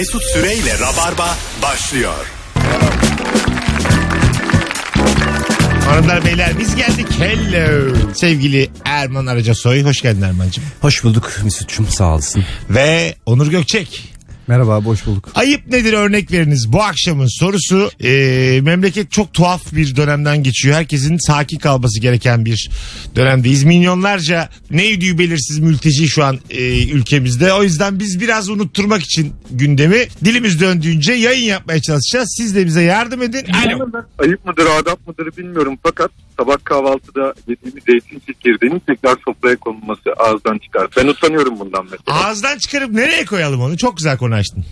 Mesut Süreyle Rabarba başlıyor. Hanımlar beyler biz geldik. Hello. Sevgili Erman Aracasoy. Hoş geldin Erman'cığım. Hoş bulduk Mesut'cum sağ olasın. Ve Onur Gökçek. Merhaba abi hoş bulduk. Ayıp nedir örnek veriniz? Bu akşamın sorusu e, memleket çok tuhaf bir dönemden geçiyor. Herkesin sakin kalması gereken bir dönemdeyiz. Milyonlarca neydi belirsiz mülteci şu an e, ülkemizde. O yüzden biz biraz unutturmak için gündemi dilimiz döndüğünce yayın yapmaya çalışacağız. Siz de bize yardım edin. Alo. Ayıp mıdır adap mıdır bilmiyorum fakat sabah kahvaltıda yediğimiz zeytin çekirdeğinin tekrar sofraya konulması ağızdan çıkar. Ben utanıyorum bundan mesela. Ağızdan çıkarıp nereye koyalım onu? Çok güzel konu açtın.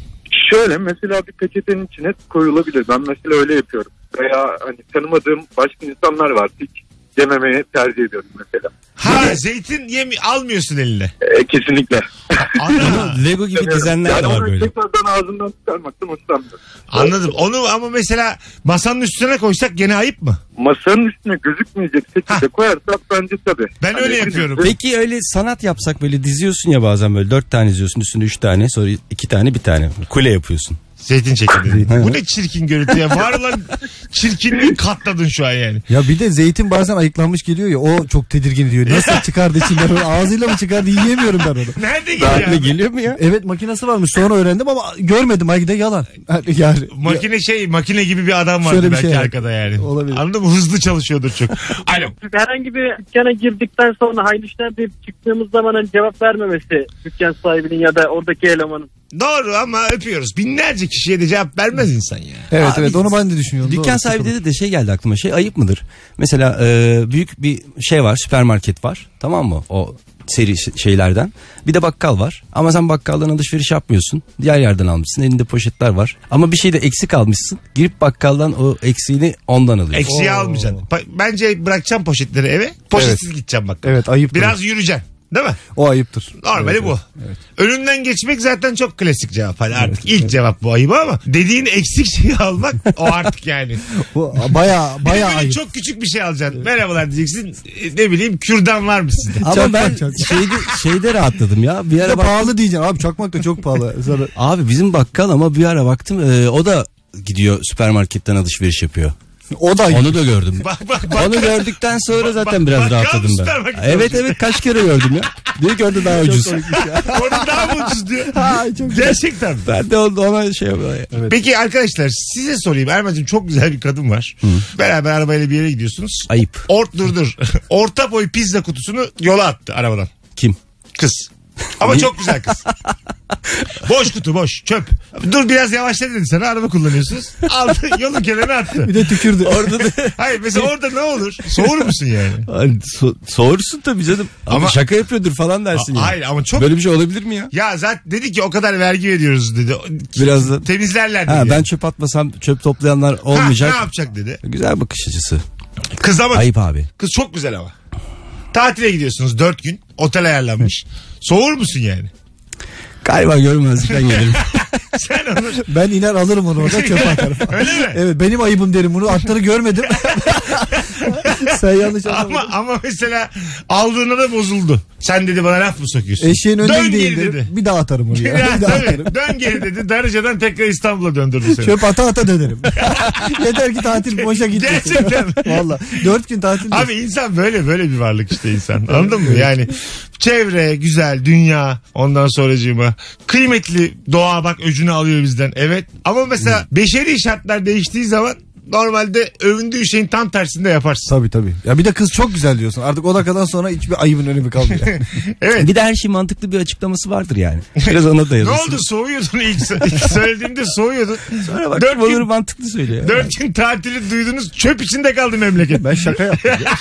Şöyle mesela bir peçetenin içine koyulabilir. Ben mesela öyle yapıyorum. Veya hani tanımadığım başka insanlar var. Hiç yememeye tercih ediyorum mesela. Ha zeytin yemi almıyorsun eline. E, kesinlikle. Ana. Lego gibi dizenler yani de var onu böyle. tekrardan ağzından çıkarmaktan hoşlanmıyorum. Anladım. Onu ama mesela masanın üstüne koysak gene ayıp mı? Masanın üstüne gözükmeyecek şekilde koyarsak bence tabii. Ben Hani öyle yapıyorum. Peki öyle sanat yapsak böyle diziyorsun ya bazen böyle dört tane diziyorsun üstüne üç tane sonra iki tane bir tane kule yapıyorsun. Zeytin çekirdeği. Bu ne çirkin görüntü ya. Var olan çirkinliği katladın şu an yani. Ya bir de zeytin bazen ayıklanmış geliyor ya o çok tedirgin ediyor. Nasıl çıkardı içinden onu ağzıyla mı çıkardı yiyemiyorum ben onu. Nerede geliyor? Abi? geliyor mu ya? Evet makinesi varmış sonra öğrendim ama görmedim belki de yalan. Yani Makine şey makine gibi bir adam vardı Şöyle bir belki şey, arkada yani. Olabilir. Anladın mı? Hızlı çalışıyordur çok. Alo. herhangi bir dükkana girdikten sonra hayırlı işler deyip çıktığımız zaman hani cevap vermemesi dükkan sahibinin ya da oradaki elemanın. Doğru ama öpüyoruz. Binlerce kişiye de cevap vermez insan ya. Evet Abi, evet onu ben de düşünüyorum. Dükkan Doğru, sahibi dedi de şey geldi aklıma şey ayıp mıdır? Mesela e, büyük bir şey var süpermarket var tamam mı o seri şeylerden. Bir de bakkal var ama sen bakkaldan alışveriş yapmıyorsun. Diğer yerden almışsın elinde poşetler var. Ama bir şeyde eksik almışsın. Girip bakkaldan o eksiğini ondan alıyorsun. Eksiği Oo. almayacaksın. Pa- Bence bırakacağım poşetleri eve. Poşetsiz gideceğim bak. Evet ayıptır. Biraz yürüyeceksin. Değil mi? O ayıptır. Normali Evet, bu. evet, evet. Önünden geçmek zaten çok klasik cevap. Hani artık ilk cevap bu ayıbı ama dediğin eksik şeyi almak o artık yani. Bu baya baya ayıp. çok küçük bir şey alacaksın. Merhabalar diyeceksin. E, Ne bileyim kürdan var mı sizde? Ama Çakmak, ben çakmak. şeyde, şeyde rahatladım ya. Bir Bir de ara bak, pahalı diyeceksin abi çakmak da çok pahalı. Sonra abi bizim bakkal ama bir ara baktım e, o da gidiyor süpermarketten alışveriş yapıyor. O da. Onu da gördüm. Bak bak bak. Onu gördükten sonra zaten bak- biraz bakkal rahatladım ben. Evet evet kaç kere gördüm ya. Diyor ki orada daha ucuz. Orada daha mı ucuz diyor. Ay, çok. Gerçekten. Ben de oldu ona şey yapıyor. Peki arkadaşlar size sorayım. Erman'cığım çok güzel bir kadın var. Beraber arabayla bir yere gidiyorsunuz. Ayıp. Ort dur dur. Orta boy pizza kutusunu yola attı arabadan. Kim? Kız. Ama çok güzel kız. boş kutu boş çöp. Dur biraz yavaşla dedi sana araba kullanıyorsunuz. Aldı yolun kenarına attı. Bir de tükürdü. Orada da Hayır mesela orada ne olur? Soğur musun yani? Hani so- soğursun tabii canım. Ama, Ama- şaka yapıyordur falan dersin ya. Hayır ama çok Böyle bir şey olabilir mi ya? Ya zaten dedi ki o kadar vergi veriyoruz dedi. Biraz da- Temizlerler dedi. Ha, ben çöp atmasam çöp toplayanlar Ha, olmayacak. ne yapacak dedi. Güzel bakış açısı. Kız ama Ayıp abi. kız çok güzel ama. Tatile gidiyorsunuz dört gün. Otel ayarlanmış. Soğur musun yani? Galiba görmezlikten gelirim. Sen onu Ben iner alırım onu orada çöpe atarım. öyle mi? Evet benim ayıbım derim bunu atları görmedim. Sen yanlış Ama, anlamadın. ama mesela aldığında da bozuldu. Sen dedi bana laf mı sokuyorsun? Eşeğin önüne Dön gideyim geri dedi. Bir daha atarım onu ya. Ya, bir daha tabii. atarım. Dön geri dedi. Darıca'dan tekrar İstanbul'a döndürdü seni. Çöp ata ata dönerim. Yeter ki tatil boşa gitmesin. Gerçekten? Valla. Dört gün tatil. Abi insan böyle böyle bir varlık işte insan. Anladın mı? Yani çevre, güzel, dünya ondan sonracığıma. Kıymetli doğa bak öcünü alıyor bizden. Evet. Ama mesela beşeri şartlar değiştiği zaman normalde övündüğü şeyin tam tersinde yaparsın. Tabii tabii. Ya bir de kız çok güzel diyorsun. Artık o dakikadan sonra hiçbir ayıbın önemi kalmıyor. Evet. bir de her şey mantıklı bir açıklaması vardır yani. Biraz ona Ne dayanırsın. oldu soğuyordun ilk, ilk söylediğimde soğuyordun. Sonra bak Dört olur gün- mantıklı söylüyor. Dört gün tatili duydunuz çöp içinde kaldı memleket. ben şaka yaptım ya.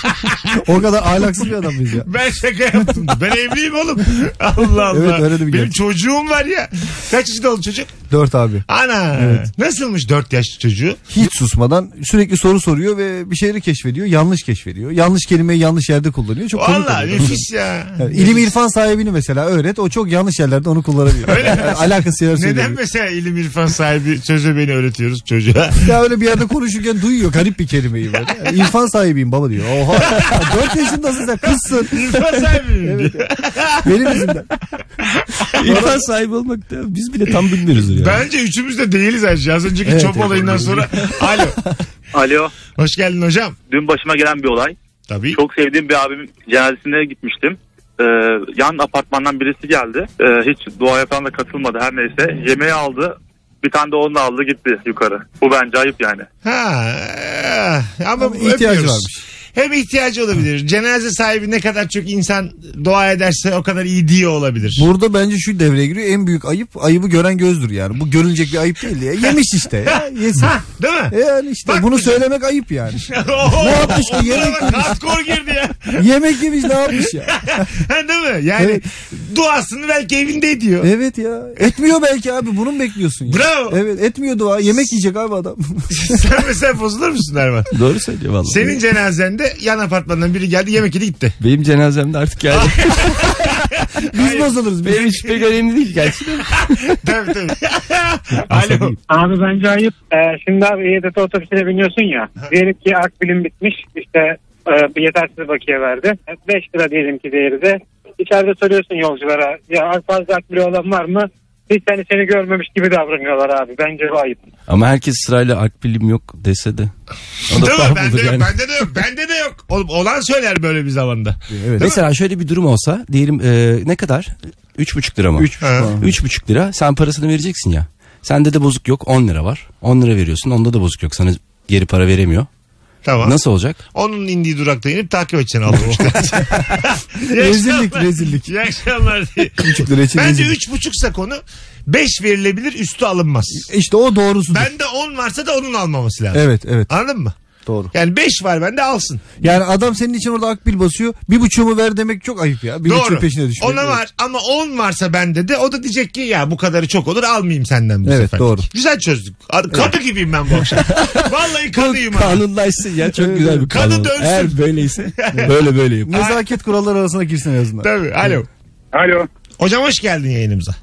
o kadar ahlaksız bir adam biz ya. Ben şaka yaptım. Ben evliyim oğlum. Allah Allah. Evet, öyle de bir Benim gerçek. çocuğum var ya. Kaç yaşında oldu çocuk? Dört abi. Ana. Nasılmış dört yaş çocuğu? Hiç susmadan sürekli soru soruyor ve bir şeyleri keşfediyor. Yanlış keşfediyor. Yanlış kelimeyi yanlış yerde kullanıyor. Çok komik Valla oluyor. nefis ya. Yani ilim irfan sahibini mesela öğret. O çok yanlış yerlerde onu kullanabiliyor. Öyle mi? Alakası yer Neden söylüyor. mesela ilim irfan sahibi sözü beni öğretiyoruz çocuğa? Ya öyle bir yerde konuşurken duyuyor garip bir kelimeyi böyle. İrfan sahibiyim baba diyor. Oha. 4 yaşındasın sen kızsın. İrfan sahibi mi? Evet. Benim yüzümden. İrfan sahibi olmak da biz bile tam bilmiyoruz. Yani. Bence üçümüz de değiliz Ayşe. Az önceki Evet, çöp evet. olayından sonra. Alo. Alo. Hoş geldin hocam. Dün başıma gelen bir olay. Tabii. Çok sevdiğim bir abimin cenazesine gitmiştim. Ee, yan apartmandan birisi geldi. Ee, hiç duaya falan da katılmadı her neyse. Yemeği aldı. Bir tane de onu da aldı gitti yukarı. Bu bence ayıp yani. Ha, eh, ama Ama ihtiyacı öpüyoruz. varmış. Hem ihtiyacı olabilir. Cenaze sahibi ne kadar çok insan dua ederse o kadar iyi diye olabilir. Burada bence şu devreye giriyor. En büyük ayıp ayıbı gören gözdür yani. Bu görülecek bir ayıp değil ya. Yemiş işte ya. Yesin. Değil mi? Yani işte Bak bunu güzel. söylemek ayıp yani. ne yapmış ki? Yemek yemiş. Girdi ya. Yemek yemiş ne yapmış ya? Değil mi? Yani Evet. duasını belki evinde ediyor. Evet ya. Etmiyor belki abi. Bunu mu bekliyorsun ya? Bravo. Evet etmiyor dua. Yemek yiyecek abi adam. Sen mesela bozulur musun Erman? Doğru söylüyor vallahi. Senin cenazende yan apartmandan biri geldi yemek yedi gitti. Benim cenazemde artık yani. Biz bozuluruz. Benim hiç pek önemli değil gerçi. tabii tabii. Alo. Abi bence ayıp. Ee, şimdi abi İEDT otobüsüne biniyorsun ya. Diyelim ki akbilim bitmiş. İşte e, bir yetersiz bakiye verdi. 5 lira diyelim ki değeri de. İçeride soruyorsun yolculara. Ya fazla akbili olan var mı? Hiç seni seni görmemiş gibi davranıyorlar abi. Bence bu ayıp. Ama herkes sırayla akbilim yok dese de. O da Değil mi? Bende olur yok, yani. bende de yok, bende de yok. Oğlum, olan söyler böyle bir zamanda. Evet. Mesela şöyle bir durum olsa diyelim e, ne kadar? Üç buçuk lira mı? Üç Ha. falan. Üç buçuk lira sen parasını vereceksin ya. Sende de bozuk yok 10 lira var. 10 lira veriyorsun onda da bozuk yok sana geri para veremiyor. Tamam. Nasıl olacak? Onun indiği durakta inip takip edeceksin. İyi Rezillik, rezillik. İyi akşamlar. lira için Bence üç buçuksa konu beş verilebilir üstü alınmaz. İşte o doğrusudur. Bende on varsa da onun almaması lazım. Evet evet Anladın mı? Doğru. Yani beş var bende alsın. Yani adam senin için orada akbil basıyor. Bir buçuğumu ver demek çok ayıp ya. Bir Doğru. peşine düşmek. Ona Evet. var ama 10 varsa bende de o da diyecek ki ya bu kadarı çok olur almayayım senden bu Evet, sefer. doğru. Güzel çözdük. Ad- Kadı gibiyim ben bu akşam. Vallahi kadıyım ha. Kanunlaşsın ya çok güzel bir Kanun kanun. dönsün. Eğer böyleyse böyle böyle yap. Nezaket kuralları arasına girsin en azından. Tabii. Alo. Alo. Hocam hoş geldin yayınımıza.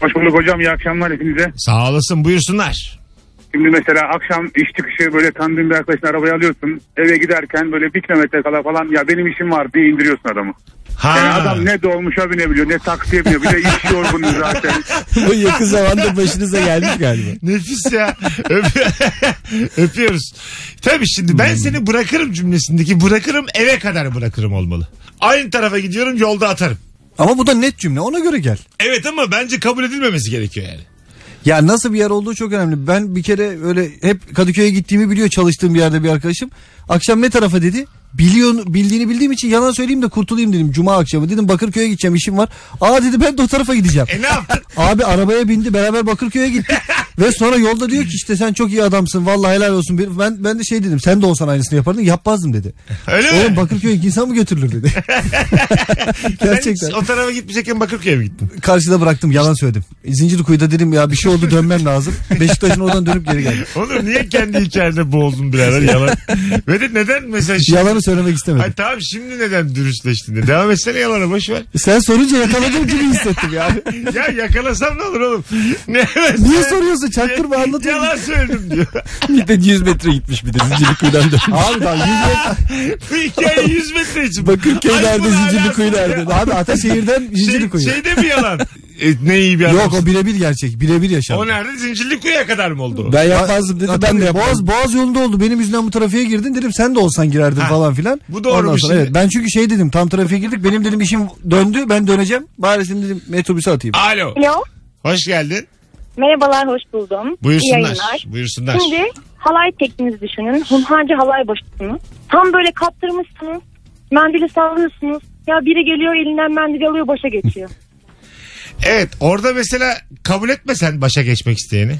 Hoş bulduk hocam. İyi akşamlar hepinize. Sağ olasın buyursunlar. Şimdi mesela akşam iş çıkışı böyle tanıdığın bir arkadaşın arabayı alıyorsun. Eve giderken böyle bir kilometre kala falan ya benim işim var diye indiriyorsun adamı. Ha. Yani adam ne dolmuşa binebiliyor ne taksiye biniyor. Bir de iş yorgunu zaten. Bu yakın zamanda başınıza gelmiş galiba. Nefis ya. Öp- Öpüyoruz. Tabii şimdi ben seni bırakırım cümlesindeki bırakırım eve kadar bırakırım olmalı. Aynı tarafa gidiyorum yolda atarım. Ama bu da net cümle ona göre gel. Evet ama bence kabul edilmemesi gerekiyor yani. Ya nasıl bir yer olduğu çok önemli. Ben bir kere öyle hep Kadıköy'e gittiğimi biliyor çalıştığım bir yerde bir arkadaşım. Akşam ne tarafa dedi? Biliyor, bildiğini bildiğim için yalan söyleyeyim de kurtulayım dedim. Cuma akşamı dedim Bakırköy'e gideceğim işim var. Aa dedi ben de o tarafa gideceğim. E ne yaptın? Abi arabaya bindi beraber Bakırköy'e gittik. Ve sonra yolda diyor ki işte sen çok iyi adamsın vallahi helal olsun. Ben, ben de şey dedim sen de olsan aynısını yapardın yapmazdım dedi. Öyle mi? Oğlum Bakırköy'e insan mı götürülür dedi. Gerçekten. Sen o tarafa gitmeyecekken Bakırköy'e mi gittin? Karşıda bıraktım yalan söyledim. Zincirlikuyu'da dedim ya bir şey oldu dönmem lazım. Beşiktaş'ın oradan dönüp geri geldim. Oğlum niye kendi hikayende boğuldun birader yalan? Ve de neden mesela şimdi... Yalanı söylemek istemedim. Ay tamam şimdi neden dürüstleştin de. Devam etsene yalana boş ver. Sen sorunca yakaladım gibi hissettim ya. Ya yakalasam ne olur oğlum? Ne Niye soruyorsun? Çaktırma anlatıyorum. Yalan söyledim diyor. Bir de 100 metre gitmiş bir de Zincirlikuyu'dan dönmüş. Abi daha 100 metre. Bu hikaye 100 metre için. Bakırköy Ay, nerede bunu Zincirlikuyu alakası nerede? ya. Abi Ataşehir'den Şey, Zincirlikuyu. şeyde mi yalan? E, ne iyi bir adam. Yok o birebir gerçek. Birebir yaşandı. O nerede? Zincirlikuyu'ya kadar mı oldu? Ben yapmazdım dedi Ha, ben de yapmazdım. Boğaz, Boğaz yolunda oldu. Benim yüzümden bu trafiğe girdin dedim. Sen de olsan girerdin Ha, falan filan. bu doğru Ondan bir sonra, şey. Evet, ben çünkü şey dedim tam trafiğe girdik. Benim dedim işim döndü. Ben döneceğim. Bari dedim metrobüse atayım. Alo. Alo. Hoş geldin. Merhabalar, hoş buldum. İyi Buyursunlar. yayınlar. Buyursunlar. Şimdi halay tekniğinizi düşünün. Hunharca halay başısınız. Tam böyle kaptırmışsınız. Mendili sallıyorsunuz. Ya biri geliyor elinden mendili alıyor başa geçiyor. Evet orada mesela kabul etmesen başa geçmek isteyeni.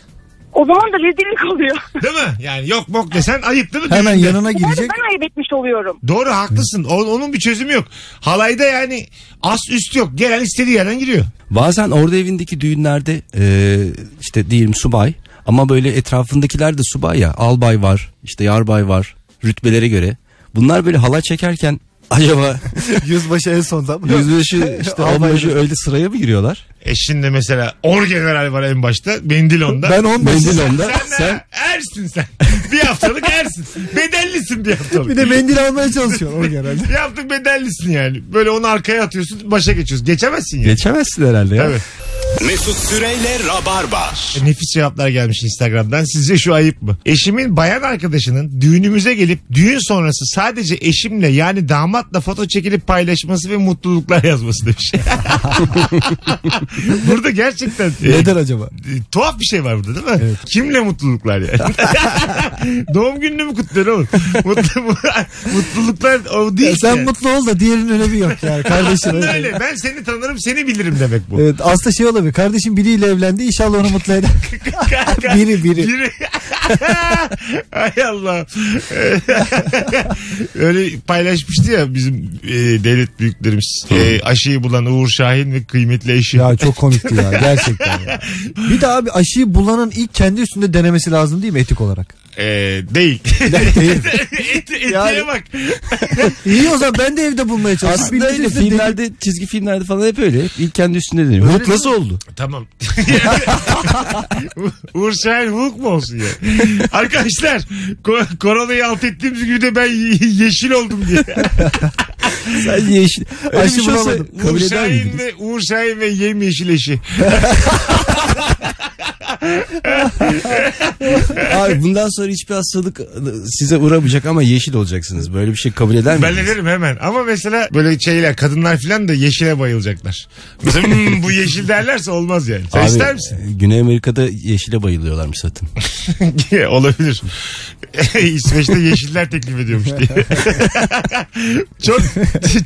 O zaman da rezillik oluyor. Değil mi? Yani yok mok desen ayıp değil mi? Hemen Düğünde. yanına girecek. ben ayıp etmiş oluyorum. Doğru haklısın. O- onun bir çözümü yok. Halayda yani as üst yok. Gelen istediği yerden giriyor. Bazen orada evindeki düğünlerde e, işte diyelim subay ama böyle etrafındakiler de subay ya albay var işte yarbay var rütbelere göre. Bunlar böyle halay çekerken acaba Yüzbaşı en sonda. yüzbaşı işte albacı öyle sıraya mı giriyorlar? E şimdi mesela orgeneral var en başta. Mendilon'da. Ben 15 Mendilon'da sen, sen de ersin sen. bir haftalık ersin. Bedellisin bir haftalık. Bir de mendil almaya çalışıyor o genelde. bir haftalık bedellisin yani. Böyle onu arkaya atıyorsun başa geçiyorsun. Geçemezsin yani. geçemezsin herhalde ya. Tabii. Mesut Süreyle Rabarba. Nefis cevaplar gelmiş Instagram'dan. Sizce şu ayıp mı? Eşimin bayan arkadaşının düğünümüze gelip düğün sonrası sadece eşimle yani damatla foto çekilip paylaşması ve mutluluklar yazması demiş. burada gerçekten e, Neden acaba? e, tuhaf bir şey var burada değil mi? Kimle mutluluklar yani? Doğum gününü mü kutluyor oğlum? Mutlu, mutluluklar o değil. Ya sen ki. mutlu ol da diğerinin önemi yok yani kardeşim. Aynen öyle. Ben seni tanırım seni bilirim demek bu. Evet aslında şey olabilir. Kardeşim biriyle evlendi inşallah onu mutlu eder. biri biri. Biri. Hay Allah. Öyle paylaşmıştı ya bizim e, devlet büyüklerimiz. E, aşıyı bulan Uğur Şahin ve kıymetli eşi. Ya çok komikti ya gerçekten. ya. Bir de abi aşıyı bulanın ilk kendi üstünde denemesi lazım değil mi etik olarak? E, değil. Değil. Et, etiğe Yani- bak. İyi o zaman ben de evde bulmaya çalışıyorum. Aslında öyle Bildiğinizde filmlerde çizgi filmlerde falan hep öyle. Hep ilk kendi üstünde deniyor. Öyle Hulk nasıl oldu? Tamam. Uğur Şahin Hulk mu olsun ya? Arkadaşlar ko- koronayı alt ettiğimiz gibi de ben ye- yeşil oldum diye. Sen yeşil. Öyle Aşı şey olsa bulamadım. kabul Uğur eder Şahin miydiniz? ve Uğur Şahin ve yemyeşil eşi. Abi bundan sonra hiçbir hastalık size uğramayacak ama yeşil olacaksınız. Böyle bir şey kabul eder Ben miydiniz? ederim hemen. Ama mesela böyle şeyler kadınlar falan da yeşile bayılacaklar. Mesela "Hmm, bu yeşil derlerse olmaz yani. Sen Abi, ister misin? Güney Amerika'da yeşile bayılıyorlarmış zaten. Olabilir. İsveç'te yeşiller teklif ediyormuş diye. çok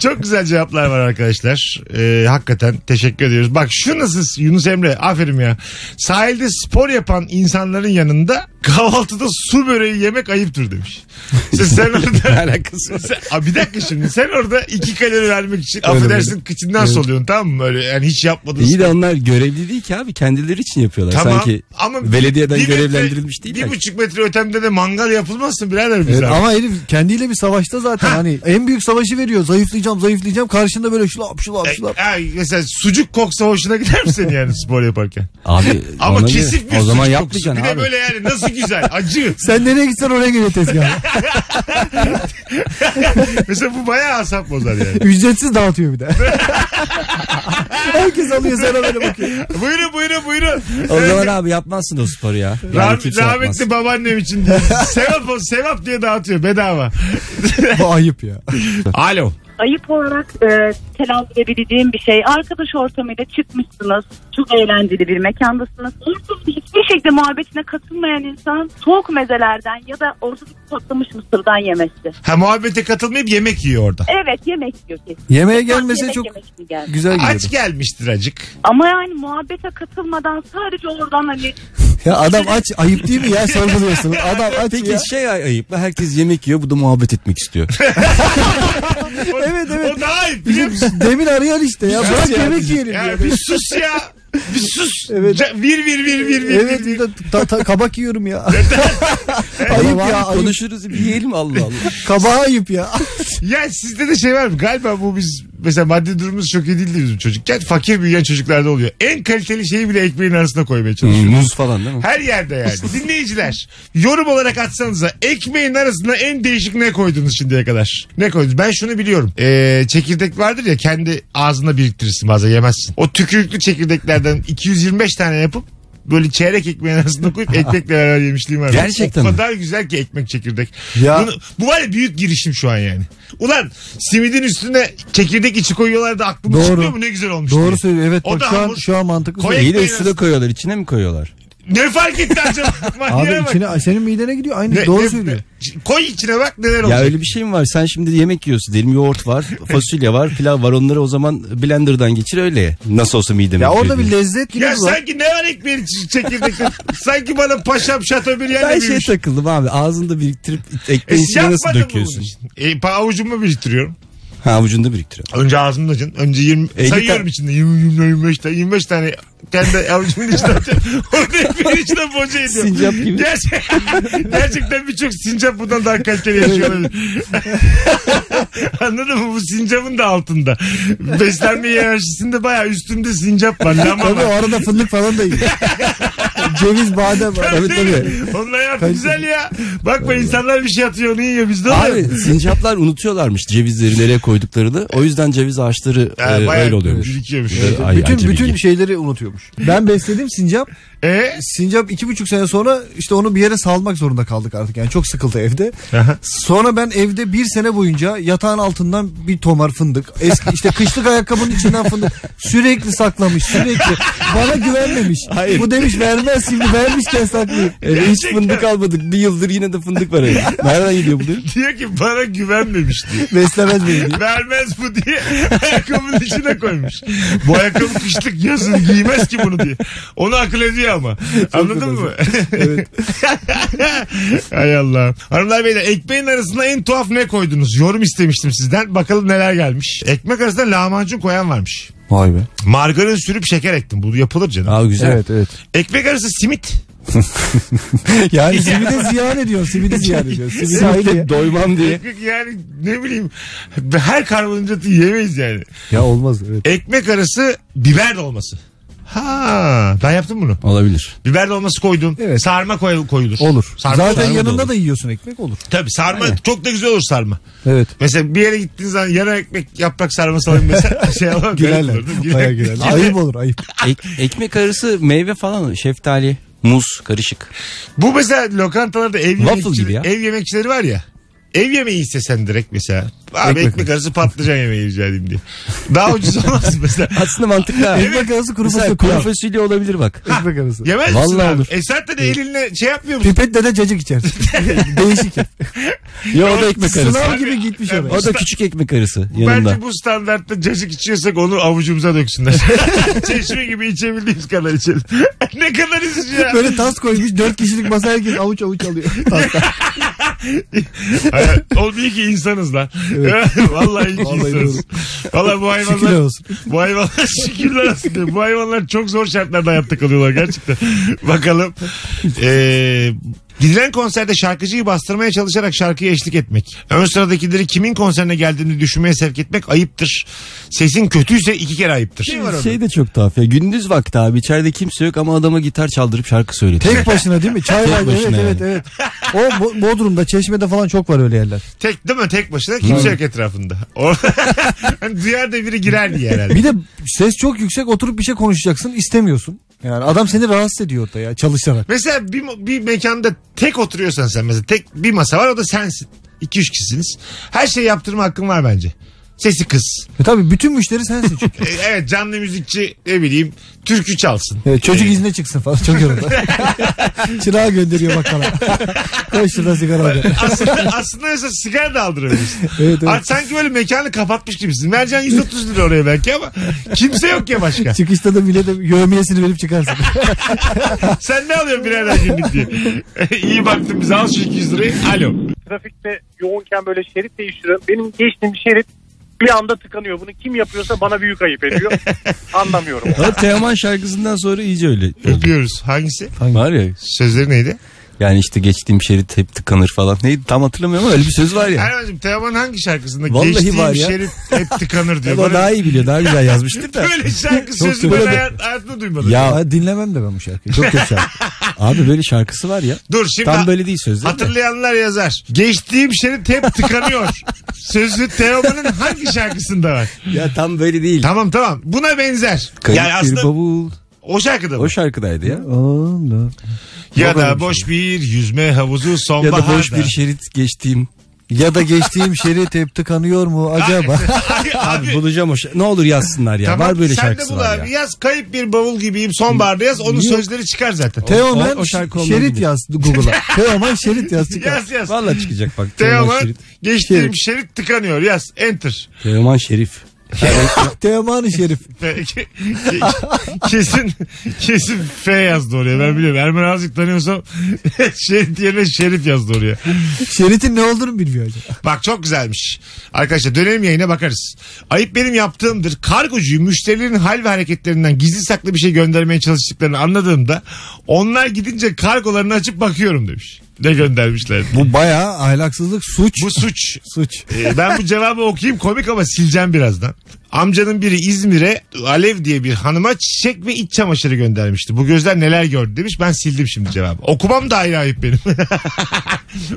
çok güzel cevaplar var arkadaşlar. Ee, hakikaten teşekkür ediyoruz. Bak şu nasıl Yunus Emre aferin ya. Sahilde spor yapan insanların yanında kahvaltıda su böreği yemek ayıptır demiş. Sen, sen orada Alakası var. sen, Aa, bir dakika şimdi sen orada iki kalori vermek için affedersin kıçından soluyorsun tamam mı? Böyle yani hiç yapmadın. İyi de onlar görevli değil ki abi. Kendileri için yapıyorlar. Tamam Sanki ama belediyeden bir görevlendirilmiş değil. Bir yani. buçuk metre ötemde de mangal yapılmazsın birader biz Evet, abi. ama herif kendiyle bir savaşta zaten hani en büyük savaşı veriyor. Zayıflayacağım zayıflayacağım. Karşında böyle şulap şulap E, şulap. ay, mesela sucuk koksa hoşuna gider mi senin yani spor yaparken? Abi Ama ona göre- bir O zaman kokusu. yapmayacaksın Bir de abi. böyle yani nasıl güzel acı. Sen nereye gitsen oraya geliyor tezgah. mesela bu bayağı asap bozar yani. Ücretsiz dağıtıyor bir de. Herkes alıyor sana böyle bakıyor. buyurun buyurun buyurun. O zaman abi yapmazsın o sporu ya. Yani Rah- kimse yapmaz. rahmetli babaannem için diyor. sevap, o- sevap diye dağıtıyor bedava. Bu ayıp ya. Alo. Ayıp olarak e, telaffuz edebileceğim bir şey. Arkadaş ortamıyla çıkmışsınız. Çok eğlenceli bir mekandasınız. Ortamda hiçbir şekilde muhabbetine katılmayan insan soğuk mezelerden ya da ortalık patlamış mısırdan yemesi. Ha muhabbete katılmayıp yemek yiyor orada. Evet yemek yiyor kesin. Yemeğe gelmese Yemek çok yemek geldi? güzel gidiyor. Aç gelmiştir acık. Ama yani muhabbete katılmadan sadece oradan hani Ya adam aç ayıp değil mi ya sorguluyorsunuz. Adam aç Peki ya. şey ay- ayıp? Herkes yemek yiyor bu da muhabbet etmek istiyor. O, Evet, evet. O daha iyi biliyor musun? Demin arayan işte ya. Bırak ya. yemek yiyelim Ya ya. bir sus ya. Bir sus. Evet. Vir vir vir vir vir. Evet vir, bir vir. de ta- ta- kabak yiyorum ya. ayıp ya ayıp. konuşuruz bir yiyelim Allah Allah. Kabağa ayıp ya. Ya sizde de şey var mı? Galiba bu biz mesela maddi durumumuz çok iyi değildi bizim çocukken. Fakir büyüyen çocuklarda oluyor. En kaliteli şeyi bile ekmeğin arasına koymaya çalışıyor. Muz falan değil mi? Her yerde yani. Dinleyiciler yorum olarak atsanıza ekmeğin arasına en değişik ne koydunuz şimdiye kadar? Ne koydunuz? Ben şunu biliyorum. Ee, çekirdek vardır ya kendi ağzında biriktirirsin bazen yemezsin. O tükürüklü çekirdeklerden 225 tane yapıp böyle çeyrek ekmeğin arasına koyup ekmekle beraber yemişliğim var. Gerçekten O mi? kadar güzel ki ekmek çekirdek. Ya. Bunu, bu var ya büyük girişim şu an yani. Ulan simidin üstüne çekirdek içi koyuyorlar da aklıma Doğru. çıkmıyor mu ne güzel olmuş Doğru diye. söylüyor. Evet O bak da şu an hamur. şu an mantıklı. Koy söylüyor. İyi de ekmeğin üstüne koyuyorlar içine mi koyuyorlar? Ne fark etti acaba? Abi bak. içine senin midene gidiyor. Aynı Ne- doğru ne- söylüyor. koy içine bak neler olacak. Ya öyle bir şey mi var? Sen şimdi yemek yiyorsun diyelim yoğurt var, fasulye var, pilav var. Onları o zaman blenderdan geçir öyle. Nasıl olsa mideme Ya orada bir lezzet gibi Ya var. sanki ne var ekmeğin çekirdekte? sanki bana paşam şato bir Ben yerle şey büyümüş. takıldım abi ağzında biriktirip E, ekmeğin içine nasıl yapmadım döküyorsun? E, pa- avucumu biriktiriyorum. Ha avucunda biriktiriyor. Önce ağzımda acın. Önce 20, Elli sayıyorum içinde. 20, 20, 25 tane. 25 tane kendi avucumun içine atıyorum. Orada ekmeğin içine boca ediyorum. Sincap gibi. Gerçekten, gerçekten birçok sincap bundan daha kaliteli yaşıyor. olabilir. Anladın mı? Bu sincapın da altında. Beslenme hiyerarşisinde bayağı üstünde sincap var. Lama Tabii o var. arada fındık falan da yiyor. Ceviz, badem var. Tabii tabii. Onunla tarafı Kayıt- güzel ya. Bakma insanlar bir şey atıyor onu yiyor bizde oluyor. Abi sincaplar unutuyorlarmış cevizleri nereye koyduklarını. O yüzden ceviz ağaçları Ha, e, bayağı öyle oluyormuş. birikiyormuş. Evet, ay- bütün ayrıca bütün bilgi. şeyleri unutuyormuş. Ben besledim sincap. E? Sincap iki buçuk sene sonra işte onu bir yere salmak zorunda kaldık artık. Yani çok sıkıldı evde. Aha. Sonra ben evde bir sene boyunca yatağın altından bir tomar fındık. Eski işte kışlık ayakkabının içinden fındık. Sürekli saklamış sürekli. Bana güvenmemiş. Hayır. Bu demiş vermez şimdi vermişken saklayayım. Eve hiç Gerçekten. fındık almadık. Bir yıldır yine de fındık var evde. Nereden gidiyor bu diyor? Diyor ki bana güvenmemiş diyor. Beslemez beni diye. Vermez bu diye ayakkabının içine koymuş. Bu ayakkabı kışlık yazın giymez ki bunu diye. Onu akıl ediyor ama. Anladın mı? Evet. Hay Allah. Hanımlar beyler ekmeğin arasına en tuhaf ne koydunuz? Yorum istemiştim sizden. Bakalım neler gelmiş. Ekmek arasına lahmacun koyan varmış. Vay be. Margarin sürüp şeker ektim. Bu yapılır canım. Aa güzel. Evet evet. Ekmek arası simit. Yani simide ziyan ediyorsun. Simidi ziyan ya. Simitle doymam diye. Ekmek yani ne bileyim her karbonhidratı yemeyiz yani. Ya olmaz evet. Ekmek arası biber dolması. Ha, ben yaptım bunu. Olabilir. Biber dolması koydum. Evet. Sarma koy, koyulur. Olur. Sarma, Zaten sarma da yanında olur. da yiyorsun ekmek olur. Tabii sarma çok da güzel olur sarma. Evet. Mesela bir yere gittiğin zaman yarı ekmek yaprak sarması alayım mesela şey alalım. Gülerler. gülerler. Ayıp olur ayıp. Ek- ekmek arası meyve falan şeftali, muz karışık. Bu mesela lokantalarda ev Waffle yemekçileri, gibi ya. ev yemekçileri var ya. Ev yemeği istesen direkt mesela. Abi Ekmek ekmek, arası patlıcan yemeği rica edeyim diye. Daha ucuz olmaz mesela. Aslında mantıklı. ha. Ekmek arası kuru fasulye kuru fasulye olabilir bak. Ekmek arası. Yemez misin Vallahi abi? olur. E zaten elinle şey yapmıyor musun? Pipetle de cacık içersin. Değişik. Ya o da ekmek arası. Sınav gibi gitmiş Ben- oraya. O da küçük ekmek arası yanında. Bence bu standartta cacık içiyorsak onu avucumuza döksünler. Çeşme gibi içebildiğimiz kadar içelim. ne kadar üzücü ya. Böyle tas koymuş dört kişilik masa herkes avuç avuç alıyor. Oğlum iyi ki insanız lan. Vallahi iyi ki Vallahi insanız. Vallahi bu hayvanlar... Şükürler olsun. Bu hayvanlar şükürler olsun. Bu hayvanlar çok zor şartlarda hayatta kalıyorlar gerçekten. Bakalım. Ee, gidilen konserde şarkıcıyı bastırmaya çalışarak şarkıya eşlik etmek. Ön sıradakileri kimin konserine geldiğini düşünmeye sevk etmek ayıptır. Sesin kötüyse iki kere ayıptır. Şey var orada. Şey de çok tuhaf ya. Gündüz vakti abi içeride kimse yok ama adama gitar çaldırıp şarkı söyletiyor. Tek başına değil mi? Çay Tek var. Evet başına evet evet. O Bo- Bodrum'da Çeşme'de falan çok var öyle yerler. Tek değil mi? Tek başına kimse yok etrafında. O, hani duyar da biri girer diye herhalde. Bir de ses çok yüksek oturup bir şey konuşacaksın istemiyorsun. Yani adam seni rahatsız ediyor orada ya çalışarak. Mesela bir, bir mekanda tek oturuyorsan sen mesela tek bir masa var o da sensin. 2-3 kişisiniz. Her şeyi yaptırma hakkın var bence. Sesi kız. E tabii bütün müşteri sensin çünkü. E, evet canlı müzikçi ne bileyim türkü çalsın. Evet, çocuk izne çıksın falan çok yoruldu. Çırağı gönderiyor bakkala. Koy şurada sigara al. aslında, aslında mesela sigara da aldırabilirsin. Evet, evet. Artık sanki böyle mekanı kapatmış gibisin. Vereceksin 130 lira oraya belki ama kimse yok ya başka. Çıkışta da millete yövmiyesini verip çıkarsın. Sen ne alıyorsun birader günlük diye. İyi baktın bize al şu 200 lirayı. Alo. trafikte yoğunken böyle şerit değiştiriyorum. Benim geçtiğim şerit bir anda tıkanıyor. Bunu kim yapıyorsa bana büyük ayıp ediyor. Anlamıyorum. O Teoman şarkısından sonra iyice öyle. Öpüyoruz. Hangisi? Var ya Sözleri neydi? yani işte geçtiğim şerit hep tıkanır falan. Neydi tam hatırlamıyorum ama öyle bir söz var ya. Erman'cığım Teoman hangi şarkısında? Vallahi Geçtiğim var ya. şerit hep tıkanır diyor. Ama Bana- daha iyi biliyor daha güzel yazmıştır da. Böyle şarkı sözü ben böyle- hayat, hayatımda duymadım. Ya Ya dinlemem de ben bu şarkıyı. Çok kötü şarkı. Abi böyle şarkısı var ya. Dur şimdi Tam böyle değil sözleri de. hatırlayanlar yazar. Geçtiğim şerit hep tıkanıyor. Sözü Teoman'ın hangi şarkısında var? Ya tam böyle değil. Tamam tamam. Buna benzer. Kayıp yani bir aslında bavul. o şarkıda mı? O şarkıdaydı ya. Allah. ya da boş bir yüzme havuzu Ya sonbaharda. da boş bir şerit geçtiğim. Ya da geçtiğim şerit hep tıkanıyor mu acaba? Abi bulacağım o. Ne olur yazsınlar ya. Tamam, var böyle sen şarkısı de bul var abi. ya. Yaz kayıp bir bavul gibiyim sonbaharda yaz. Onun Yok. sözleri çıkar zaten. Teoman o- o şarkı şerit olmayabilir. yaz Google'a. Teoman şerit yaz çıkar. Yaz yaz. Valla çıkacak bak. Teoman Teoman Şerif. geçtiğim şerit tıkanıyor. Yaz. Enter. Teoman Şerif. Teoman Şerif. Fe- kesin kesin F yazdı oraya ben biliyorum. Ermen azıcık tanıyorsam şerit yerine şerif yazdı oraya. Şeritin ne olduğunu bilmiyor acaba. Bak çok güzelmiş. Arkadaşlar dönelim yayına bakarız. Ayıp benim yaptığımdır. Kargocuyu müşterilerin hal ve hareketlerinden gizli saklı bir şey göndermeye çalıştıklarını anladığımda onlar gidince kargolarını açıp bakıyorum demiş. Ne göndermişler. Bu bayağı ahlaksızlık suç. Bu suç. suç. Ee, ben bu cevabı okuyayım komik ama sileceğim birazdan. Amcanın biri İzmir'e Alev diye bir hanıma çiçek ve iç çamaşırı göndermişti. Bu gözler neler gördü demiş. Ben sildim şimdi cevabı. Okumam da ayrı ayıp benim.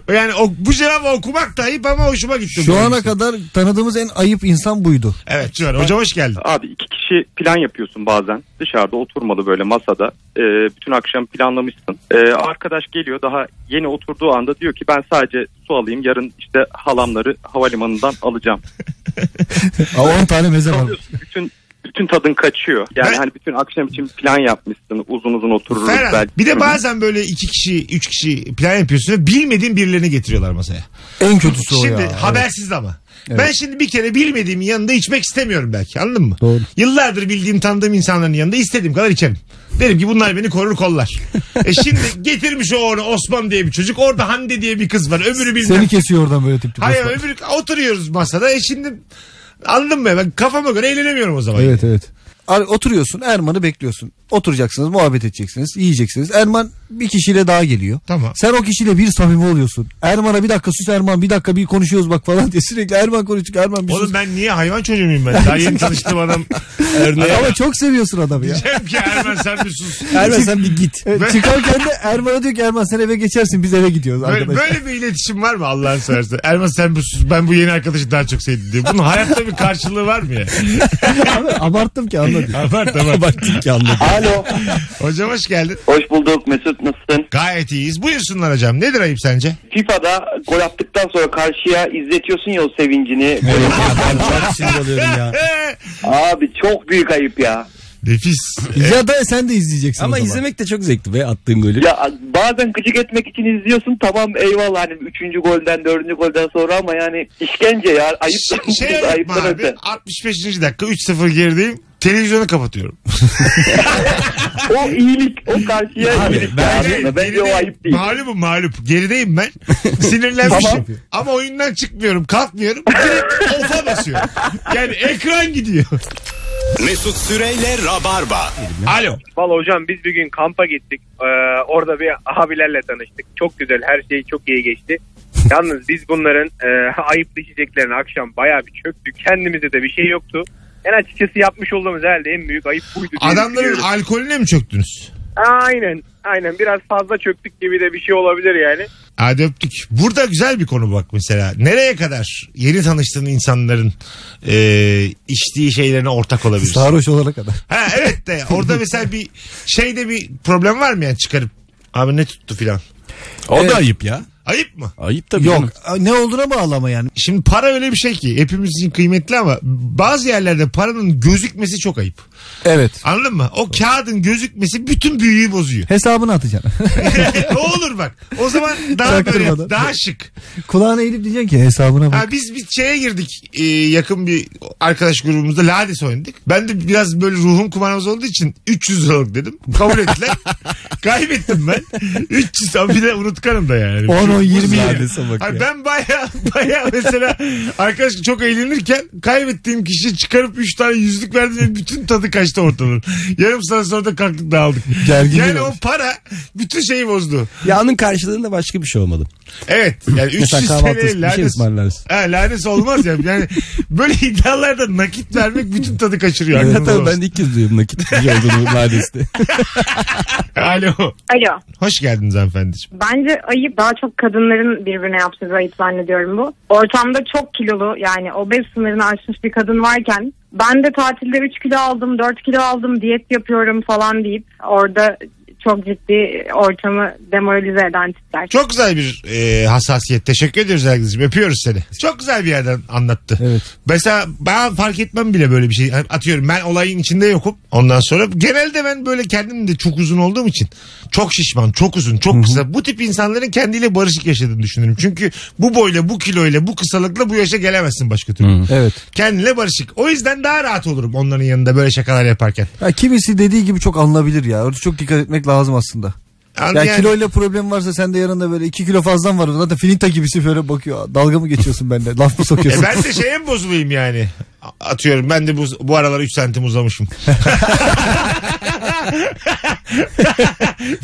yani o, bu cevabı okumak da ayıp ama hoşuma gitti. Şu ana işte. kadar tanıdığımız en ayıp insan buydu. Evet şu an. Hocam hoş geldin. Abi iki kişi plan yapıyorsun bazen. Dışarıda oturmalı böyle masada. Ee, bütün akşam planlamışsın. Ee, arkadaş geliyor daha yeni oturduğu anda diyor ki ben sadece su alayım. Yarın işte halamları havalimanından alacağım. Aa, 10 tane meze Kalıyorsun, bütün bütün tadın kaçıyor. Yani Ben- hani bütün akşam için plan yapmışsın. Uzun uzun otururuz Ferhat, belki. bir de bazen böyle iki kişi, üç kişi plan yapıyorsun ve bilmediğin birilerini getiriyorlar masaya. En kötüsü o Şimdi ya. habersiz ama. Evet. Ben şimdi bir kere bilmediğimin yanında içmek istemiyorum belki anladın mı? Doğru. Yıllardır bildiğim tanıdığım insanların yanında istediğim kadar içerim. Derim ki bunlar beni korur kollar. e şimdi getirmiş o onu Osman diye bir çocuk. Orada Hande diye bir kız var. Öbürü bilmem. Seni kesiyor oradan böyle tip tip. Hayır Osman. öbürü oturuyoruz masada. E şimdi anladın mı? Ben kafama göre eğlenemiyorum o zaman. Evet evet. Ar- Oturuyorsun Erman'ı bekliyorsun. Oturacaksınız muhabbet edeceksiniz yiyeceksiniz. Erman bir kişiyle daha geliyor. Tamam. Sen o kişiyle bir samimi oluyorsun. Erman'a bir dakika sus Erman bir dakika bir konuşuyoruz bak falan diye sürekli Erman konuşuyor Erman bir Oğlum sus. ben niye hayvan çocuğu muyum ben? Daha yeni tanıştığım adam. Ama çok seviyorsun adamı ya. Diyeceğim ki Erman sen bir sus. Erman sen bir git. Çıkarken de Erman'a diyor ki Erman sen eve geçersin biz eve gidiyoruz Böyle, arkadaşlar. böyle bir iletişim var mı Allah'ın seversen? Erman sen bu sus ben bu yeni arkadaşı daha çok sevdim diye. Bunun hayatta bir karşılığı var mı ya? Abi, abarttım ki anladın. Abart tamam. Baktık ki anladım. Alo. Hocam hoş geldin. Hoş bulduk Mesut nasılsın? Gayet iyiyiz. Buyursunlar hocam. Nedir ayıp sence? FIFA'da gol attıktan sonra karşıya izletiyorsun ya o sevincini. ben çok sinir oluyorum ya. Abi çok büyük ayıp ya. Nefis. Ya da sen de izleyeceksin Ama o zaman. izlemek de çok zevkli be attığın golü. Ya bazen gıcık etmek için izliyorsun tamam eyvallah hani 3. golden 4. golden sonra ama yani işkence ya ayıp. Şey, şey ayıp abi? öte. 65. dakika 3-0 gerideyim. Televizyonu kapatıyorum. O iyilik o karşıya Abi, iyilik. bence- ya. Bence o ayıp değil. Mağlubum mağlup. Gerideyim ben. Sinirlenmişim. Tamam. Ama oyundan çıkmıyorum. Kalkmıyorum. Direkt ofa basıyorum. Yani ekran gidiyor. Mesut Süreyle Rabarba. Alo. Valla hocam biz bir gün kampa gittik. Ee, orada bir abilerle tanıştık. Çok güzel her şey çok iyi geçti. Yalnız biz bunların e, ayıplı içeceklerini akşam bayağı bir çöktük. Kendimize de bir şey yoktu. En açıkçası yapmış olduğumuz herhalde en büyük ayıp buydu. diye Adamların düşünüyorum. alkolüne mi çöktünüz? Aynen. Aynen biraz fazla çöktük gibi de bir şey olabilir yani. Hadi öptük. Burada güzel bir konu bak mesela. Nereye kadar yeni tanıştığın insanların e, içtiği şeylerine ortak olabilirsin? Sarhoş olana kadar. Ha evet de orada mesela bir şeyde bir problem var mı yani çıkarıp abi ne tuttu filan. O Evet. da ayıp ya. Ayıp mı? Ayıp tabii. Yok canım. ne olduğuna bağlı ama yani. Şimdi para öyle bir şey ki hepimiz için kıymetli ama bazı yerlerde paranın gözükmesi çok ayıp. Evet. Anladın mı? O kağıdın gözükmesi bütün büyüyü bozuyor. Hesabını atacaksın. ne olur bak. O zaman daha böyle Çaktırmadan. daha şık. Kulağına eğilip diyeceksin ki hesabına bak. Ha, biz bir şeye girdik e, yakın bir arkadaş grubumuzda Lades oynadık. Ben de biraz böyle ruhum kumarbaz olduğu için 300 liralık dedim. Kabul ettiler. Kaybettim ben. 300 ama bir de unutkanım da yani. 10, 10, 20 Lades'e bak ya. ben baya baya mesela arkadaş çok eğlenirken kaybettiğim kişi çıkarıp 3 tane yüzlük verdi ve bütün tadı kaçtı ortadan. Yarım saat sonra da kalktık dağıldık. Gerginlik yani o olmuş. para bütün şeyi bozdu. Ya onun karşılığında başka bir şey olmalı. Evet yani 300 Mesela kahvaltı TL bir şey lades. ısmarlarsın. Ha, olmaz ya. Yani böyle iddialarda nakit vermek bütün tadı kaçırıyor. Evet, Aklınızda tabii olsun. ben de ilk kez duyuyorum nakit bir şey olduğunu Lades'te. Alo. Alo. Hoş geldiniz hanımefendiciğim. Bence ayıp daha çok kadınların birbirine yaptığı ayıp zannediyorum bu. Ortamda çok kilolu yani obez sınırını aşmış bir kadın varken ben de tatilde 3 kilo aldım 4 kilo aldım diyet yapıyorum falan deyip orada çok ciddi ortamı demoralize eden tipler. Çok güzel bir e, hassasiyet. Teşekkür ediyoruz Ergiz'ciğim. Öpüyoruz seni. Çok güzel bir yerden anlattı. Evet. Mesela ben fark etmem bile böyle bir şey. Atıyorum ben olayın içinde yokum. Ondan sonra genelde ben böyle kendim de çok uzun olduğum için çok şişman, çok uzun, çok kısa. Bu tip insanların kendiyle barışık yaşadığını düşünürüm. Çünkü bu boyla, bu kiloyla, bu kısalıkla bu yaşa gelemezsin başka türlü. Evet. Kendine barışık. O yüzden daha rahat olurum onların yanında böyle şakalar yaparken. Ya kimisi dediği gibi çok anılabilir ya. Orada çok dikkat etmek lazım aslında. Yani, Ya yani- kiloyla problem varsa sen de yanında böyle 2 kilo fazlan var. Zaten filinta gibisi böyle bakıyor. Dalga mı geçiyorsun bende? Laf mı E sokuyorsun? ben de şeye mi bozulayım yani? Atıyorum ben de bu, bu aralar 3 santim uzamışım.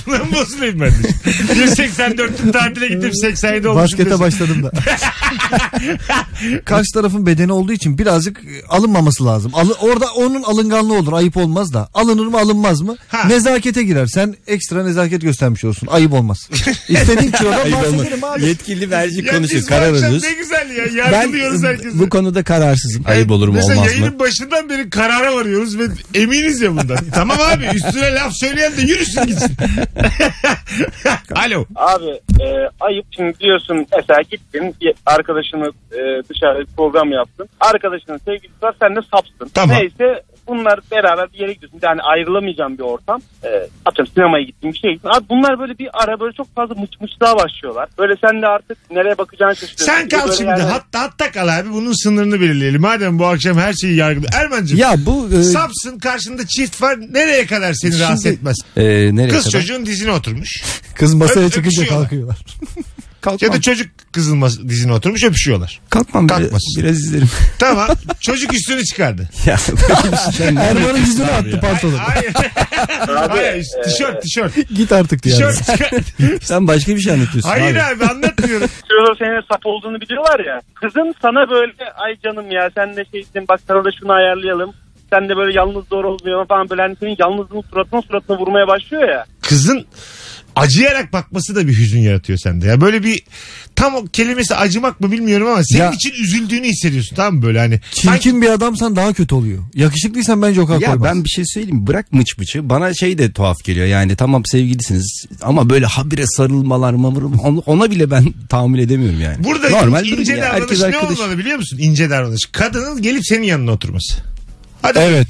Mı bozulayım ben de? 1.84'lük tatile gittim 87 olmuşum. Baskete diyorsun. başladım da. Karşı tarafın bedeni olduğu için birazcık e, alınmaması lazım. Alı- orada onun alınganlığı olur. Ayıp olmaz da. Alınır mı alınmaz mı? Ha. Nezakete girer. Sen ekstra nezaket göstermiş olursun. Ayıp olmaz. İstediğin kilodan Ayıp olmaz. bahsederim abi. Yetkili merci Ya konuşur. biz bu akşam. Ne güzel ya. Ben Yargılıyoruz herkesi. bu konuda kararsızım. Ayıp olur mu Mesela olmaz mı? yayının başından beri karara varıyoruz ve eminiz ya bundan. tamam abi üstüne laf söyleyen de yürüsün gitsin. Alo. Abi e, ayıp şimdi diyorsun mesela gittin bir arkadaşını e, dışarıda bir program yaptın. Arkadaşının sevgilisi var sen de sapsın. Tamam. Neyse bunlar beraber bir yere gidiyorsun. Yani ayrılamayacağım bir ortam. E, atıyorum sinemaya gittin bir şey gittin. Abi bunlar böyle bir ara böyle çok fazla mıç mıçlığa başlıyorlar. Böyle sen de artık nereye bakacağını şaşırıyorsun. Sen kal böyle şimdi. yani- Hatta hatta kal abi. Bunun sınırını belirleyelim. Madem bu akşam her şeyi yargılı. Erman'cığım. Ya bu e, Sapsın karşında çift var. Nereye kadar seni rahatsız Şimdi- etmez? e, nereye Kız kadar? çocuğun dizine oturmuş. Kız masaya Öp- çıkınca kalkıyorlar. Kalkmam. Ya da çocuk kızın dizine oturmuş öpüşüyorlar. Kalkmam. Biraz, Kalkmaz. biraz izlerim. Tamam. çocuk üstünü çıkardı. ya şey. Erman'ın yüzüne attı pantolonu. Hayır. Hayır. Tişört tişört. Git artık diye. Tişört çıkar. Sen başka bir şey anlatıyorsun Hayır abi. abi anlatmıyorum. sonra senin sap olduğunu biliyorlar ya. Kızın sana böyle ay canım ya sen de şeysin bak sana da şunu ayarlayalım. Sen de böyle yalnız zor olmuyor falan böyle hani senin yalnızlığın suratına suratına vurmaya başlıyor ya. Kızın acıyarak bakması da bir hüzün yaratıyor sende. Ya böyle bir tam o kelimesi acımak mı bilmiyorum ama senin Ya- için üzüldüğünü hissediyorsun tamam mı böyle hani. Çirkin bir adamsan daha kötü oluyor. Yakışıklıysan bence o kadar Ya koymaz. ben bir şey söyleyeyim mi? bırak mıç mıçı bana şey de tuhaf geliyor yani tamam sevgilisiniz ama böyle habire sarılmalar mamır onu- ona bile ben tahammül edemiyorum yani. Burada Normal ince davranış ne arkadaş. olmalı biliyor musun? İnce davranış. Kadının gelip senin yanına oturması. Hadi. Evet.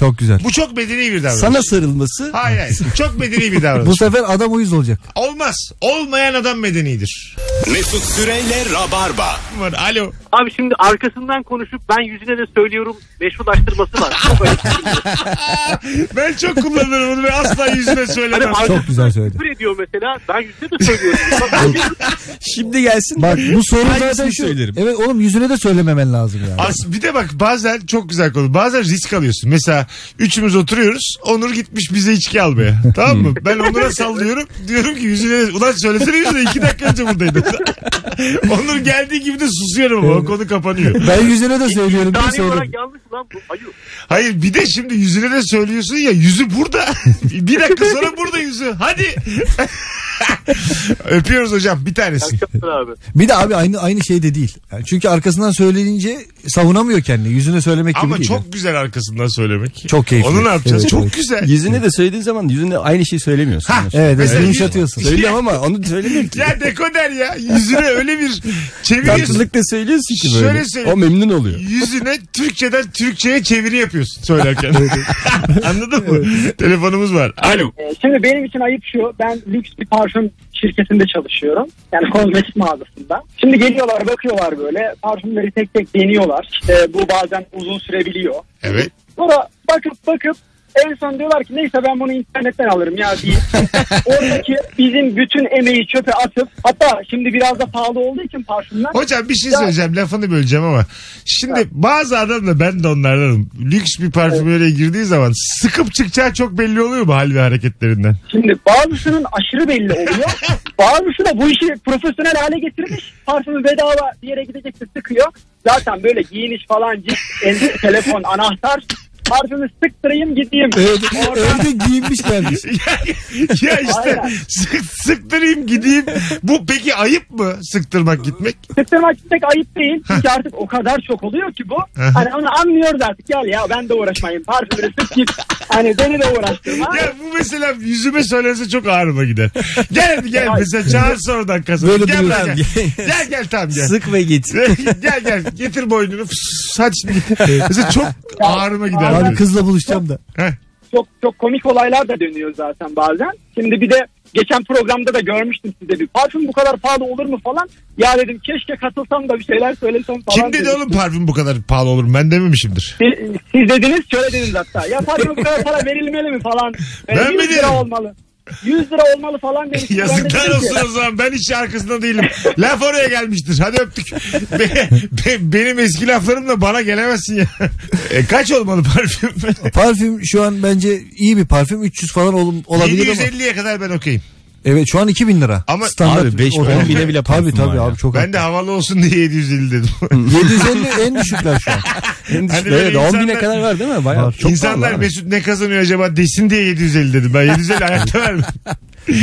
Çok güzel. Bu çok medeni bir davranış. Sana sarılması Hayır hayır. Çok medeni bir davranış. Bu sefer adam uyuz olacak. Olmaz. Olmayan adam medenidir. Mesut Süreyle Rabarba. Var. Alo. Abi şimdi arkasından konuşup ben yüzüne de söylüyorum meşrulaştırması var. Çok ayıp. Ben çok kullanırım bunu ve asla yüzüne Hani söylemem. arkasından güzel söyledi. küfür ediyor mesela ben yüzüne de söylüyorum. şimdi gelsin. Bak bu soru zaten şu. söylerim? Evet oğlum yüzüne de söylememen lazım yani. As bir de bak bazen çok güzel konu. Bazen risk alıyorsun. Mesela üçümüz oturuyoruz. Onur gitmiş bize içki almaya. tamam mı? Ben Onur'a sallıyorum. Diyorum ki yüzüne ulan söylesene yüzüne iki dakika önce buradaydı. Onur geldiği gibi de susuyorum ama o konu kapanıyor. Ben yüzüne de söylüyorum Tane sordum. olarak yanlış lan bu. Ayıp. Hayır bir de şimdi yüzüne de söylüyorsun ya yüzü burada. bir dakika sonra burada yüzü. Hadi. Öpüyoruz hocam bir tanesi. Abi. Bir de abi aynı aynı şey de değil. Yani çünkü arkasından söyleyince savunamıyor kendini. Yüzüne söylemek gibi Ama değil. çok güzel arkasından söylemek. Çok keyifli. Onu ne yapacağız? Evet, çok evet. güzel. Yüzüne de söylediğin zaman yüzüne aynı şeyi söylemiyorsun. Ha. Evet, evet yumuşatıyorsun. Söylüyorum ama onu söylemiyorum ki. Ya dekoder ya. Yüzüne öyle bir çeviriyorsun. Tatlılıkla söylüyorsun ki böyle. Şöyle söyleyeyim. O memnun oluyor. Yüzüne Türkçeden Türkçe'ye çeviri yapıyorsun söylerken. Anladın mı? Telefonumuz var. Alo. Şimdi benim için ayıp şu. Ben lüks bir parfüm şirketinde çalışıyorum. Yani kozmetik mağazasında. Şimdi geliyorlar bakıyorlar böyle. Parfümleri tek tek deniyorlar. İşte bu bazen uzun sürebiliyor. Evet. Sonra bakıp bakıp en son diyorlar ki neyse ben bunu internetten alırım ya deyip oradaki bizim bütün emeği çöpe atıp hatta şimdi biraz da pahalı olduğu için parfümler Hocam bir şey söyleyeceğim lafını böleceğim ama. Şimdi bazı adam da ben de onlardanım. Lüks bir parfümeriye girdiği zaman sıkıp çıkacağı çok belli oluyor mu hal ve hareketlerinden? Şimdi bazısının aşırı belli oluyor. Bazısı da bu işi profesyonel hale getirmiş. Parfümü bedava bir yere gidecekse sıkıyor. Zaten böyle giyiniş falan cips, elde, telefon, anahtar. Parfümü sıktırayım gideyim. Evde, Orada- evde giyinmiş gelmiş. ya işte Aynen. sık, sıktırayım gideyim. Bu peki ayıp mı sıktırmak gitmek? Sıktırmak pek ayıp değil. Çünkü artık o kadar çok oluyor ki bu. Hani onu anlıyoruz artık. Gel ya ben de uğraşmayayım. Parfümünü sık git. Hani beni de uğraştırma. Ya bu mesela yüzüme söylense çok ağrıma gider. Gel hadi gel mesela çağır oradan kazan. Böyle gel, gel. gel gel tamam gel. Sık ve git. gel gel getir boynunu. Fıs, Hadi şimdi git. Mesela çok ağrıma gider. Abi kızla buluşacağım da. Heh. çok çok komik olaylar da dönüyor zaten bazen. Şimdi bir de geçen programda da görmüştüm size bir parfüm bu kadar pahalı olur mu falan. Ya dedim keşke katılsam da bir şeyler söylesem falan. Kim dedi dedim. oğlum parfüm bu kadar pahalı olur mu? Ben dememişimdir. Siz, siz dediniz şöyle dediniz hatta. Ya parfüme bu kadar para verilmeli mi falan. Ben mi 100 lira dedim? olmalı. 100 lira olmalı falan demiştim. Ben de Yazıklar dedim ki- olsun o zaman. Ben hiç arkasında değilim. Laf oraya gelmiştir. Hadi öptük. Be- be- benim eski laflarımla bana gelemezsin ya. E, kaç olmalı parfüm? Parfüm şu an bence iyi bir parfüm. 300 falan ol, olabilir ama. 750'ye kadar ben okeyim. Evet şu an 2000 lira. Ama Standart Abi beş, ortalama. on bine bile Tabii tabii abi çok ben de havalı olsun diye 750 dedim. 750 en düşükler şu an. En Hani düşük- böyle evet, 10 bine insanlar- kadar var değil mi? Bayağı Var. çok İnsanlar pahalı abi. Mesut ne kazanıyor acaba desin diye 750 dedim. Ben 750 hayatta vermem.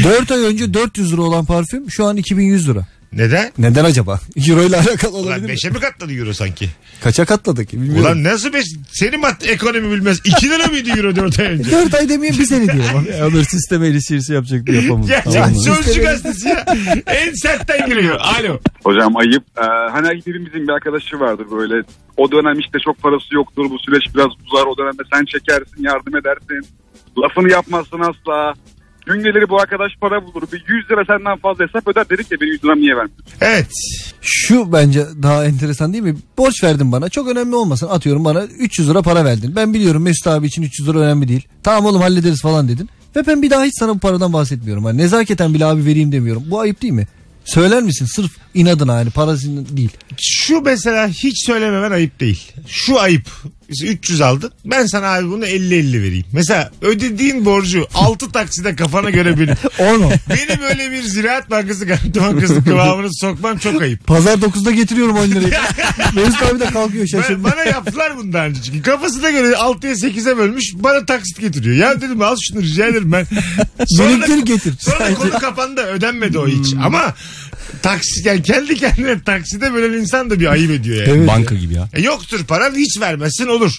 4 ay önce 400 lira olan parfüm şu an 2100 lira. Neden? Neden acaba? Euro ile alakalı olabilir Ulan mi? 5'e mi katladı euro sanki? Kaça katladık bilmiyorum. Ulan nasıl 5? Senin mat ekonomi bilmez. 2 lira mıydı euro 4 ay önce? 4 ay demeyeyim bir sene diyelim. Ya Olur sisteme eleştirisi yapacaktı yapamadım. Gerçekten Tamam mı? sözcü gazetesi ya. En sertten giriyor. Alo. Hocam ayıp. Ee, hani hepimizin bir arkadaşı vardır böyle. O dönem işte çok parası yoktur. Bu süreç biraz uzar. O dönemde sen çekersin, yardım edersin. Lafını yapmazsın asla. Gün gelir bu arkadaş para bulur. Bir 100 lira senden fazla hesap öder. Dedik ya benim 100 liram niye vermiyorsun? Evet. Şu bence daha enteresan değil mi? Borç verdin bana. Çok önemli olmasın. Atıyorum bana 300 lira para verdin. Ben biliyorum Mesut abi için 300 lira önemli değil. Tamam oğlum hallederiz falan dedin. Ve ben bir daha hiç sana bu paradan bahsetmiyorum. Hani nezaketen bile abi vereyim demiyorum. Bu ayıp değil mi? Söyler misin? Sırf inadına yani parasının değil. Şu mesela hiç söylememen ayıp değil. Şu ayıp. Mesela 300 aldın. Ben sana abi bunu 50-50 vereyim. Mesela ödediğin borcu 6 takside kafana göre benim. Onu. Benim öyle bir ziraat bankası garanti bankası kıvamını sokmam çok ayıp. Pazar 9'da getiriyorum 10 lirayı. Mesut abi de kalkıyor şaşırdı. bana yaptılar bunu daha önce çünkü kafasına göre 6'ya 8'e bölmüş bana taksit getiriyor. Ya dedim al şunu rica ederim ben. Sonra, Biriktir getir. sonra konu kapandı ödenmedi o hiç. Ama taksit yani kendi kendine takside bölen insan da bir ayıp ediyor yani. Evet. Banka gibi ya. E, yoktur paran hiç vermezsin olur.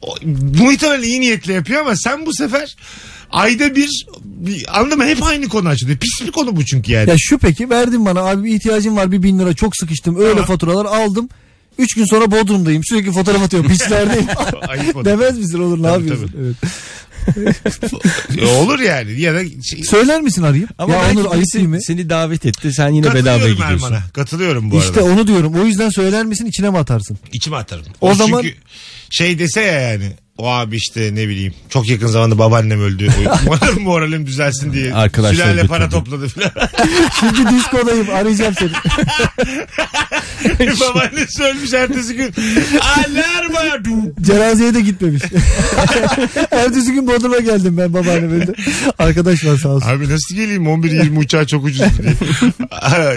O, muhtemelen iyi niyetle yapıyor ama sen bu sefer ayda bir, bir anladın mı? Hep aynı konu açılıyor. Pis bir konu bu çünkü yani. Ya şu peki verdin bana abi bir ihtiyacım var bir bin lira çok sıkıştım öyle Tamam. faturalar aldım. Üç gün sonra Bodrum'dayım sürekli fotoğraf atıyorum. Ayıp olur. Demez misin olur ne Tabii, yapıyorsun? Evet. Olur yani. Ya da şey, Söyler misin arayıp? Ama ya belki Onur ayıp birisi değil mi? seni davet etti sen yine bedavaya katılıyorum gidiyorsun. Erman'a. Katılıyorum bu İşte arada. onu diyorum. O yüzden söyler misin içine mi atarsın? İçime atarım. O O, zaman- Çünkü şey dese ya yani. O abi işte ne bileyim çok yakın zamanda babaannem öldü. O- Moralim düzelsin diye. Arkadaşlar Sülale para götürdü. topladı falan. Şimdi diskodayım arayacağım seni. Babaannesi ölmüş ertesi gün. Alarma. Cenazeye de gitmemiş. Ertesi gün Bodrum'a geldim ben babaannem öldü. Arkadaş var sağ olsun. Abi nasıl geleyim 11-20 uçağı çok ucuz diye.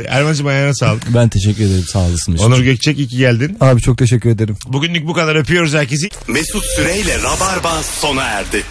Erman'cığım ayağına sağlık. Ben teşekkür ederim sağ olasın. Onur Gökçek iyi ki geldin. Abi çok teşekkür ederim. Bugünlük bu kadar öpüyoruz herkesi. Mesut Süreyle Rabarba sona erdi.